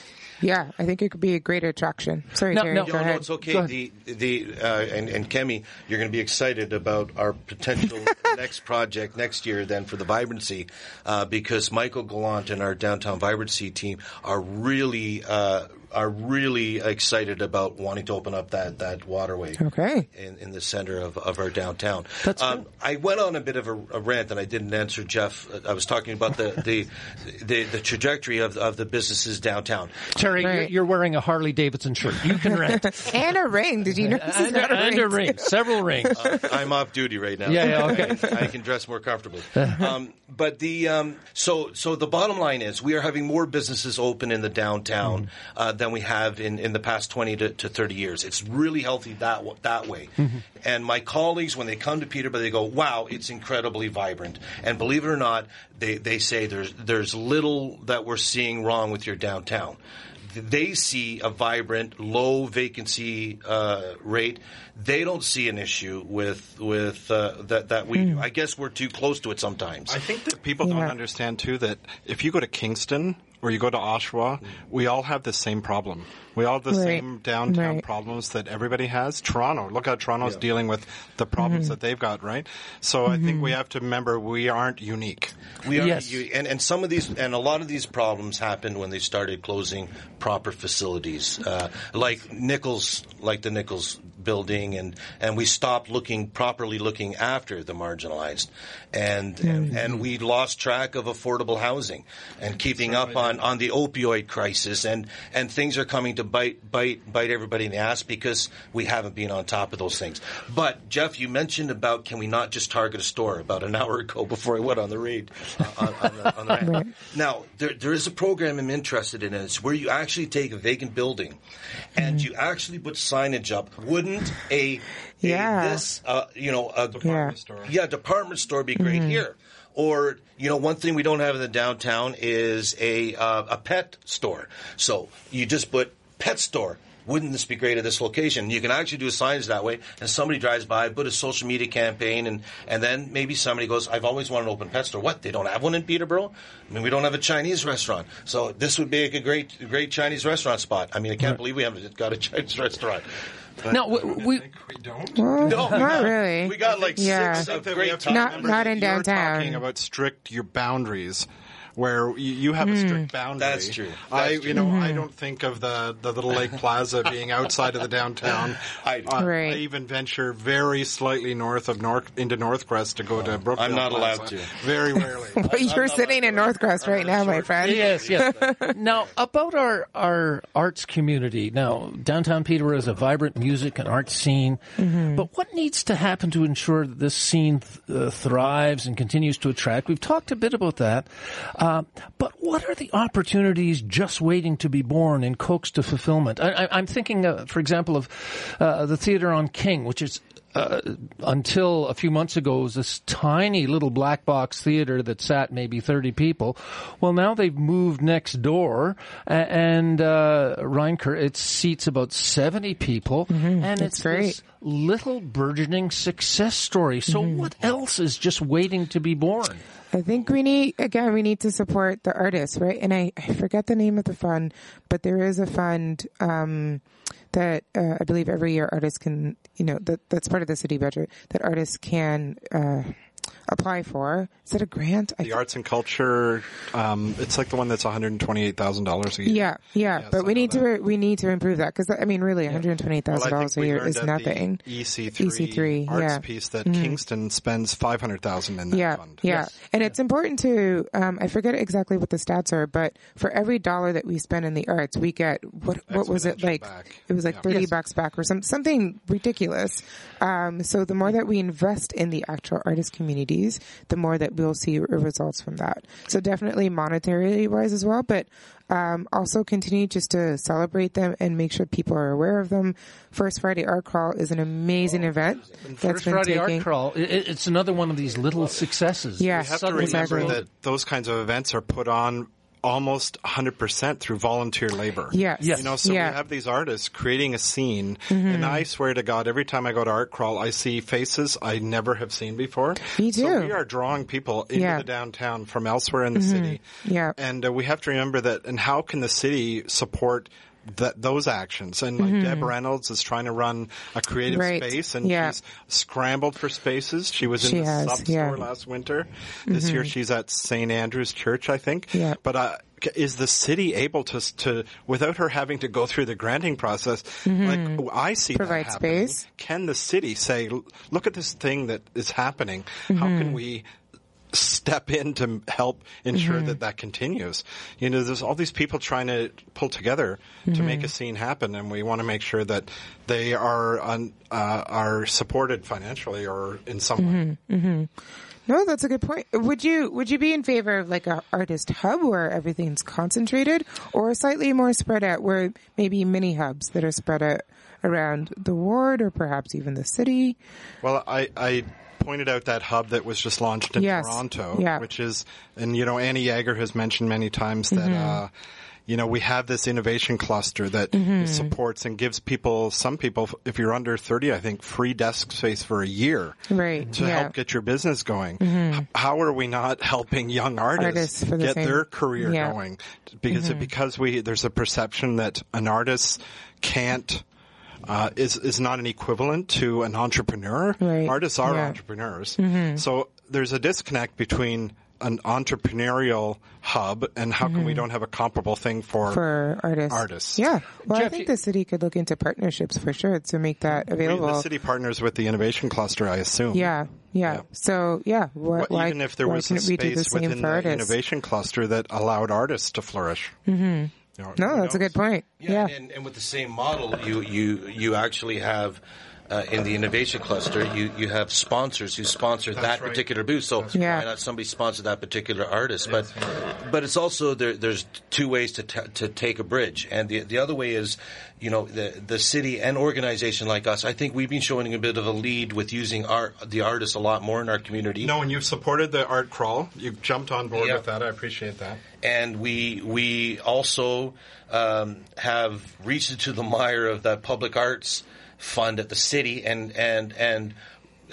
Yeah, I think it could be a great attraction. Sorry, No, Terry, no. go No, no, it's okay. The the uh, and and Kemi, you're going to be excited about our potential next project next year. Then for the vibrancy, uh, because Michael Gallant and our downtown vibrancy team are really uh, are really excited about wanting to open up that that waterway. Okay. In, in the center of, of our downtown. That's um, I went on a bit of a, a rant and I didn't answer Jeff. I was talking about the the the, the trajectory of, of the businesses downtown. Terry, you're, Right. you're wearing a Harley Davidson shirt. You can rent. and a ring. Did you notice he's and, got a and ring? a ring. Several rings. I'm off duty right now. Yeah, yeah, okay. I can dress more comfortably. Um, but the um, so so the bottom line is we are having more businesses open in the downtown uh, than we have in, in the past twenty to, to thirty years. It's really healthy that that way. And my colleagues, when they come to Peterborough, they go, "Wow, it's incredibly vibrant." And believe it or not, they they say there's there's little that we're seeing wrong with your downtown they see a vibrant, low vacancy uh, rate. They don't see an issue with with uh, that that we do. I guess we're too close to it sometimes. I think that people don't understand too that if you go to Kingston or you go to Oshawa, mm. we all have the same problem. We all have the Right. same downtown Right. problems that everybody has. Toronto, look how Toronto's dealing with the problems Mm-hmm. that they've got, right? So I think we have to remember we aren't unique. We are, Yes. you, and and some of these and a lot of these problems happened when they started closing proper facilities, uh, like Nichols, like the Nichols building, and and we stopped looking properly looking after the marginalized, and and, and we lost track of affordable housing and keeping up on, on the opioid crisis, and and things are coming to bite bite bite everybody in the ass because we haven't been on top of those things. But Jeff, you mentioned about can we not just target a store about an hour ago before I went on the raid uh, on, on the, on the Right. now, there, there is a program I'm interested in, it's where you actually take a vacant building and you actually put signage up. Wouldn't a, a Yeah. this, uh, you know, a Yeah. store. yeah, department store be great here. Or you know, one thing we don't have in the downtown is a uh, a pet store. So you just put pet store. Wouldn't this be great at this location? You can actually do signs that way, and somebody drives by, put a social media campaign, and and then maybe somebody goes, "I've always wanted an open pet store. What? They don't have one in Peterborough? I mean, we don't have a Chinese restaurant, so this would be a great great Chinese restaurant spot. I mean, I can't believe we haven't got a Chinese restaurant. No, we, we, We don't. Well, No, not really. We got like Yeah. six I of we great have to top- Not- remember not that in you're downtown. talking about strict your boundaries. Where you, you have a strict boundary. That's true. I, That's you know, I don't think of the, the little Lake Plaza being outside of the downtown. I. Uh, Right. I even venture very slightly north of North into Northcrest to go to Brookfield. I'm not allowed to. Very rarely. But you're sitting in Northcrest right now, my friend. Yes, yes. now, about our, our arts community. Now, downtown Peterborough is a vibrant music and art scene. But what needs to happen to ensure that this scene th- uh, thrives and continues to attract? We've talked a bit about that. Uh, but what are the opportunities just waiting to be born and coaxed to fulfillment? I, I, I'm thinking, uh, for example, of uh, the theater on King, which is uh, until a few months ago was this tiny little black box theater that sat maybe 30 people. Well, now they've moved next door and, uh, Reinker, it seats about 70 people and That's it's great. this little burgeoning success story. So what else is just waiting to be born? I think we need again we need to support the artists, right? And I, I forget the name of the fund, but there is a fund um, that uh, I believe every year artists can you know that that's part of the city budget that artists can uh, apply for. Is it a grant? I The arts and culture, um, it's like the one that's one hundred twenty-eight thousand dollars a year. yeah, yeah, Yes, but I we need to we need to improve that because I mean, really, one hundred twenty-eight thousand Well, dollars a year is nothing. EC3, EC3, arts yeah. piece that Kingston spends five hundred thousand in that yeah, fund. Yeah, and it's important to. Um, I forget exactly what the stats are, but for every dollar that we spend in the arts, we get what? What was it like? back. It was like Yeah. thirty Yes. bucks back or some something ridiculous. Um, so the more that we invest in the actual artist communities, the more that we'll see results from that. So definitely monetarily wise as well, but. Um, also continue just to celebrate them and make sure people are aware of them. First Friday Art Crawl is an amazing event that's First Friday taking. Art Crawl, i- i- it's another one of these little successes. Yeah. We have to remember Exactly. that those kinds of events are put on almost 100% through volunteer labor. Yes. Yes. You know, so Yeah. we have these artists creating a scene, and I swear to God, every time I go to Art Crawl, I see faces I never have seen before. Me too. So we are drawing people into Yeah. the downtown from elsewhere in the city. Yeah. And uh, we have to remember that, and how can the city support that those actions and like Deb Reynolds is trying to run a creative Mm-hmm. Right. space and Yeah. she's scrambled for spaces. She was in She the has, sub yeah. Mm-hmm. last winter. This year she's at St. Andrew's Church, I think. Yeah. But uh, is the city able to to without her having to go through the granting process? Like I see Mm-hmm. Provide space. Can the city say, "Look at this thing that is happening. How Mm-hmm. can we?" Step in to help ensure Mm-hmm. that that continues. You know, there's all these people trying to pull together to Mm-hmm. make a scene happen, and we want to make sure that they are un, uh, are supported financially or in some Mm-hmm. way. No, that's a good point. Would you would you be in favor of like an artist hub where everything's concentrated, or slightly more spread out, where maybe mini hubs that are spread out around the ward or perhaps even the city? Well, I, I pointed out that hub that was just launched in Yes. Toronto, Yeah. which is, and you know, Annie Yeager has mentioned many times that, Mm-hmm. uh, you know, we have this innovation cluster that Mm-hmm. supports and gives people, some people, if you're under 30, I think, free desk space for a year. Right, To yeah. Mm-hmm. help get your business going. H- How are we not helping young artists, Artists the get same- their career yeah. Mm-hmm. going? Because, because we, there's a perception that an artist can't, uh, is is not an equivalent to an entrepreneur. Right. Artists are Yeah. entrepreneurs. So there's a disconnect between an entrepreneurial hub and how come we don't have a comparable thing for, for artists. Artists. Yeah. Well, Jeff, I think you- the city could look into partnerships for sure to make that We- available. the city partners with the innovation cluster, I assume. yeah, yeah. Yeah. So yeah, wh- Well, why, even if there was a couldn't the space within for the artists? innovation cluster that allowed artists to flourish. Mm-hmm. No, that's a good point. Yeah. And, and with the same model, you you you actually have. Uh, in the innovation cluster, you, you have sponsors who sponsor that right. particular booth. So Yeah. why not somebody sponsor that particular artist? But but it's also there, there's two ways to ta to take a bridge, and the the other way is, you know, the the city and organization like us. I think we've been showing a bit of a lead with using art the artists a lot more in our community. No, and you've supported the art crawl. You've jumped on board Yeah. with that. I appreciate that. and we we also um, have reached into the mire of that public arts fund at the city and and and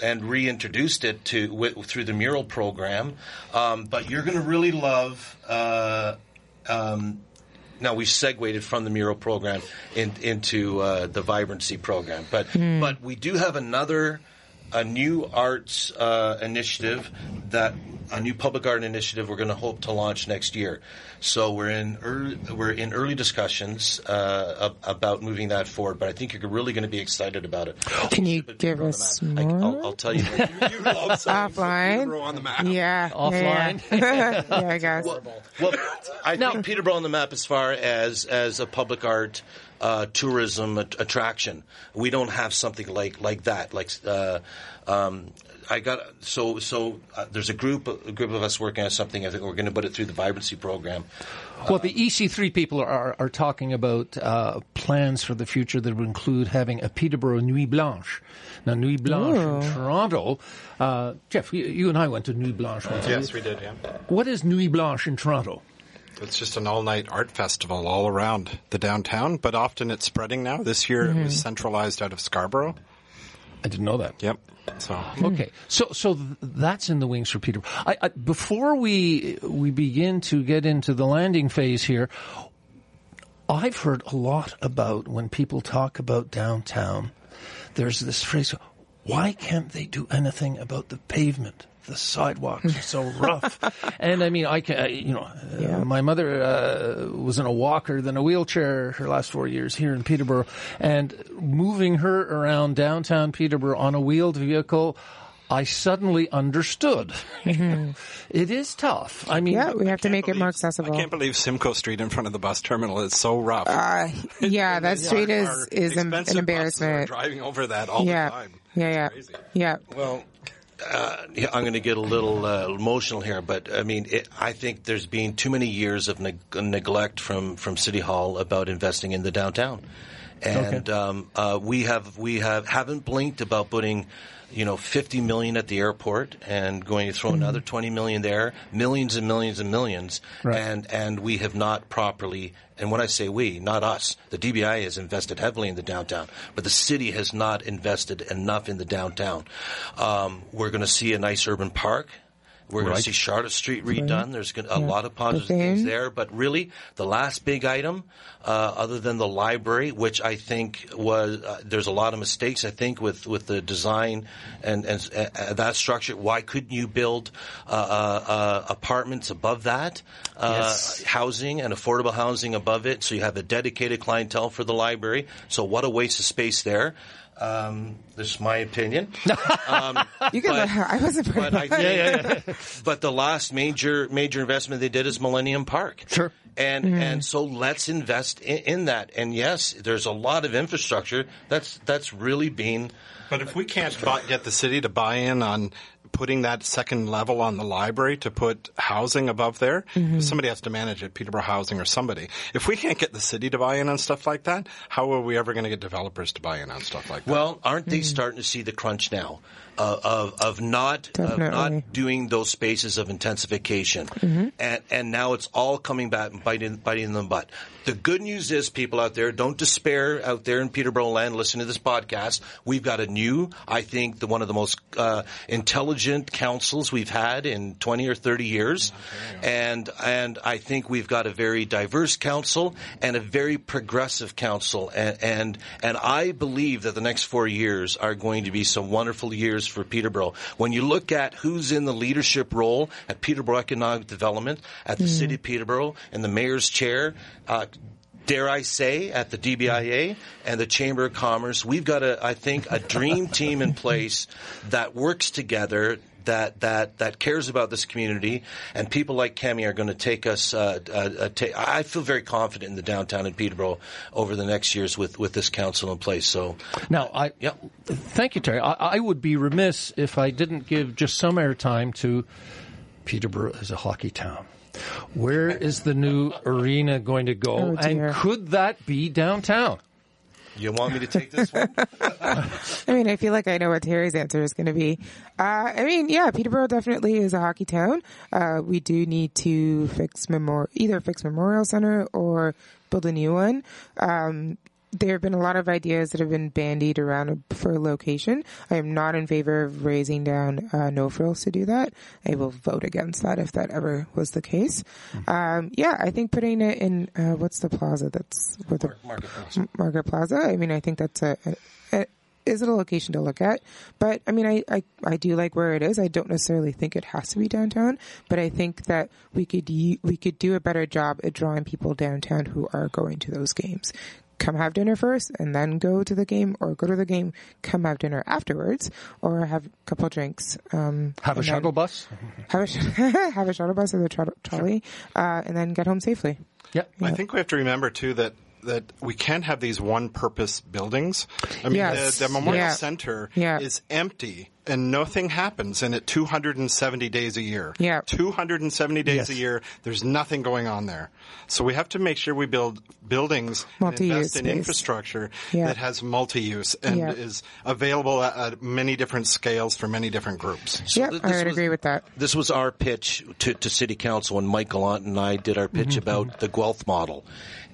and reintroduced it to wi- through the mural program. Um, but you're going to really love. Uh, um, now we've segued from the mural program in, into uh, the vibrancy program, but but we do have another a new arts uh, initiative that a new public art initiative we're going to hope to launch next year. So we're in early, we're in early discussions uh, about moving that forward. But I think you're really going to be excited about it. Can you give on the us map. I, more? will I'll tell you. You Offline? On the map. Yeah. Offline? Yeah, yeah. yeah I guess. Well, I think Peterborough on the map as far as as a public art uh, tourism at- attraction. We don't have something like like that. Like uh, um, I got so so. Uh, there's a group a group of us working on something. I think we're going to put it through the vibrancy program. Well, the EC3 people are, are talking about uh, plans for the future that would include having a Peterborough Nuit Blanche. Now, Nuit Blanche in Toronto, uh, Jeff, you, you and I went to Nuit Blanche once. Yes, we did. Yeah. What is Nuit Blanche in Toronto? It's just an all-night art festival all around the downtown, but often it's spreading now. This year it was mm-hmm. centralized out of Scarborough. I didn't know that. Yep. So hmm. Okay, so so that's in the wings for Peter. I, I, before we we begin to get into the landing phase here, I've heard a lot about when people talk about downtown. There's this phrase: "Why can't they do anything about the pavement?" The sidewalks are so rough, and I mean, I can, uh, you know, uh, my mother uh, was in a walker, then a wheelchair her last four years here in Peterborough, and moving her around downtown Peterborough on a wheeled vehicle, I suddenly understood. it is tough. I mean, Yeah, we have to Can't make it more accessible. I can't believe Simcoe Street in front of the bus terminal is so rough. Uh, yeah, that street is Our is an, expensive an buses are embarrassment. Driving over that all Yeah, the time. yeah, It's yeah, crazy. yeah. Well, uh, I'm going to get a little uh, emotional here, but I mean, it, I think there's been too many years of neg- neglect from from City Hall about investing in the downtown, and um, uh, we have we have haven't blinked about putting. You know, 50 million at the airport and going to throw another 20 million there, millions and millions and millions. Right. And, and we have not properly, and when I say we, not us, the DBI has invested heavily in the downtown, but the city has not invested enough in the downtown. Um, we're going to see a nice urban park. We're going to see Charlotte Street redone. There's gonna, a Yeah. lot of positive The things there, but really the last big item, uh, other than the library, which I think was uh, there's a lot of mistakes. I think with with the design and and uh, that structure. Why couldn't you build uh, uh, uh, apartments above that, uh, Yes. housing and affordable housing above it, so you have a dedicated clientele for the library? So what a waste of space there. Um, this is my opinion. Um, You can. but- I wasn't. but I think, but the last major major investment they did is Millennium Park. Sure. And Mm-hmm. and so let's invest in, in that. And yes, there's a lot of infrastructure that's that's really being But if we can't buy, get the city to buy in on putting that second level on the library to put housing above there, Mm-hmm. somebody has to manage it, Peterborough Housing or somebody. If we can't get the city to buy in on stuff like that, how are we ever going to get developers to buy in on stuff like that? Well, aren't they starting to see the crunch now uh, of of not of not doing those spaces of intensification, Mm-hmm. and and now it's all coming back and biting biting them in the butt. The good news is, people out there, don't despair out there in Peterborough land. Listen to this podcast, we've got a new, I think, the one of the most uh, intelligent councils we've had in twenty or thirty years, and and I think we've got a very diverse council and a very progressive council, and and and I believe that the next four years are going to be some wonderful years for Peterborough. When you look at who's in the leadership role at Peterborough Economic Development, at the City of Peterborough, and the mayor's chair. Uh, Dare I say, at the DBIA and the Chamber of Commerce, we've got a, I think, a dream team in place that works together, that that that cares about this community, and people like Kemi are going to take us. Uh, uh, uh, ta- I feel very confident in the downtown in Peterborough over the next years with with this council in place. So, Now, I Yep. thank you, Terry. I, I would be remiss if I didn't give just some airtime to Peterborough as a hockey town. Where is the new arena going to go, Oh, and could that be downtown? You want me to take this one? I mean, I feel like I know what Terry's answer is going to be. Uh, I mean, yeah, Peterborough definitely is a hockey town. Uh, we do need to fix memorial, either fix Memorial Center or build a new one. Um, there have been a lot of ideas that have been bandied around for a location. I am not in favor of raising down uh, no frills to do that. I will vote against that if that ever was the case. Um, yeah, I think putting it in uh, what's the plaza that's where the Market M- Margaret Plaza. I mean, I think that's a, a, a is it a location to look at? But I mean, I, I I do like where it is. I don't necessarily think it has to be downtown, but I think that we could we could do a better job at drawing people downtown who are going to those games. Come have dinner first and then go to the game, or go to the game, come have dinner afterwards, or have a couple drinks. Um, Have a shuttle bus? Have a sh- have a shuttle bus or the tro- trolley, uh, and then get home safely. Yep. I think we have to remember too that that we can't have these one-purpose buildings. I mean, Yes. the, the Memorial Yeah. Center Yeah. is empty and nothing happens in it 270 days a year. Yeah. 270 days Yes. a year. There's nothing going on there. So we have to make sure we build buildings and Multi-use invest in space. infrastructure Yeah. that has multi-use and Yeah. is available at, at many different scales for many different groups. yep, th- I would was- agree with that. This was our pitch to, to City Council when Mike Gallant and I did our pitch about the Guelph model.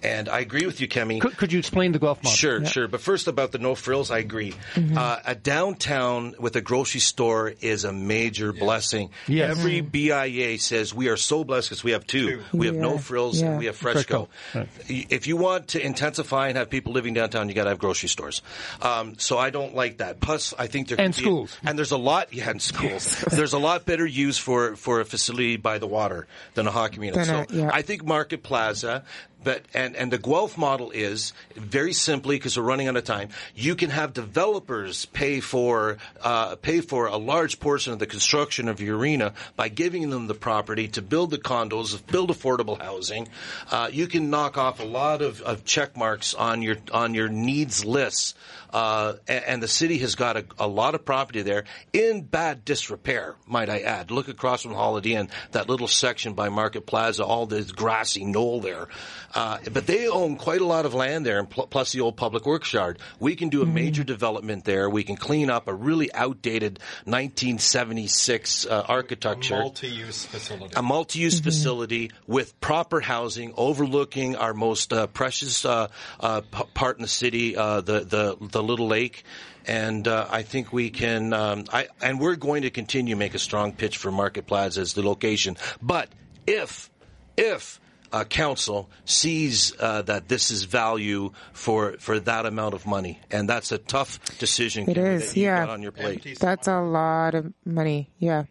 And I agree with you, Kemi. Could, could you explain the Guelph model? Sure, sure. But first about the no frills, I agree. Uh, a downtown with a grocery store is a major blessing. Yes. Every BIA says we are so blessed because we have two. We have no frills yeah. and we have Freshco. Right. If you want to intensify and have people living downtown, you got to have grocery stores. Um, so I don't like that. Plus, I think there And be- schools. and there's a lot. Yeah, and schools. there's a lot better use for for a facility by the water than a hockey arena. So a- yeah. I think Market Plaza, but and and the Guelph model is very simply because we're running out of time. You can have developers pay for uh, pay for a large portion of the construction of your arena by giving them the property to build the condos, build affordable housing. Uh, you can knock off a lot of, of check marks on your on your needs lists. Uh, and, and the city has got a, a lot of property there in bad disrepair, might I add. Look across from Holiday Inn, that little section by Market Plaza, all this grassy knoll there. Uh, but they own quite a lot of land there, and pl- plus the old public works yard. We can do a major development there. We can clean up a really outdated 1976 uh, architecture Multi-use facility. a multi-use facility with proper housing overlooking our most uh, precious uh, uh, p- part in the city, uh, the, the the little lake. And uh, I think we can, um, I, and we're going to continue to make a strong pitch for Market Plaza as the location. But if, if uh, council sees uh, that this is value for for that amount of money, and that's a tough decision It Kemi, is, that yeah. got on your plate. That's a lot of money. Yeah.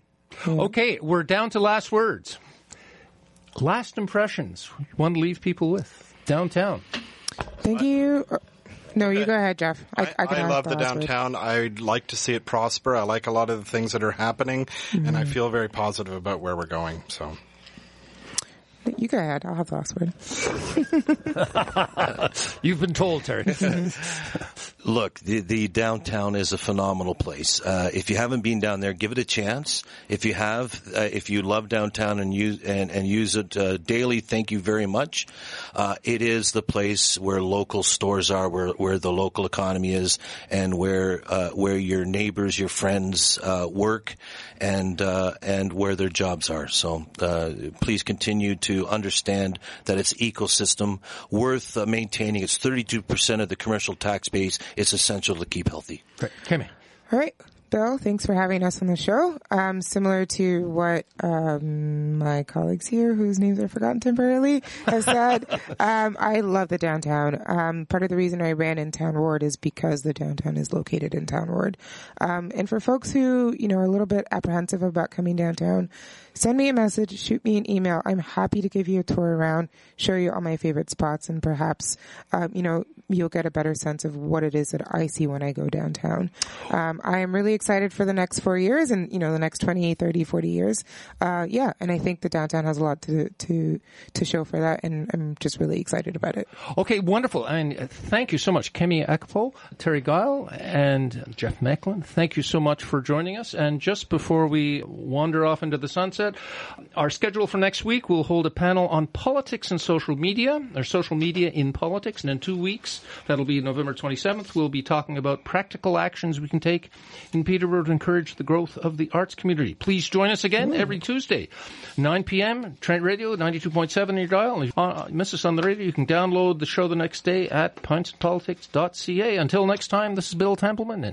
Okay, we're down to last words. Last impressions. You want to leave people with downtown? Thank you. No, you go ahead, Jeff. I, I, I, can have love the last word. downtown. I'd like to see it prosper. I like a lot of the things that are happening, and I feel very positive about where we're going. So. You go ahead. I'll have the last word. You've been told, Terry. Look, the, the downtown is a phenomenal place. Uh, if you haven't been down there, give it a chance. If you have, uh, if you love downtown and use and, and use it uh, daily, thank you very much. Uh, it is the place where local stores are, where where the local economy is, and where uh, where your neighbors, your friends uh, work, and and where their jobs are. So please continue to understand that it's ecosystem worth maintaining. It's 32% of the commercial tax base it's essential to keep healthy. Great. Kemi. All right. Bill, thanks for having us on the show. Um, similar to what um, my colleagues here, whose names I've forgotten temporarily, have said, um, I love the downtown. Um, part of the reason I ran in Town Ward is because the downtown is located in Town Ward. Um, and for folks who, you know, are a little bit apprehensive about coming downtown, send me a message, shoot me an email. I'm happy to give you a tour around, show you all my favorite spots, and perhaps, um, you know, you'll get a better sense of what it is that I see when I go downtown. Um, I am really excited for the next four years and, you know, the next 20, 30, 40 years. Uh, yeah. And I think the downtown has a lot to, to, to show for that. And I'm just really excited about it. Okay. Wonderful. And thank you so much, Kemi Akapo, Terry Guiel, and Jeff Mecklin. Thank you so much for joining us. And just before we wander off into the sunset, our schedule for next week, we'll hold a panel on politics and social media, or social media in politics. And in two weeks, that'll be November 27th, we'll be talking about practical actions we can take in Peterborough to encourage the growth of the arts community. Please join us again every Tuesday, 9 p.m. Trent Radio, 92.7 in your dial. And if you miss us on the radio, you can download the show the next day at pintsandpolitics.ca. Until next time, this is Bill Templeman.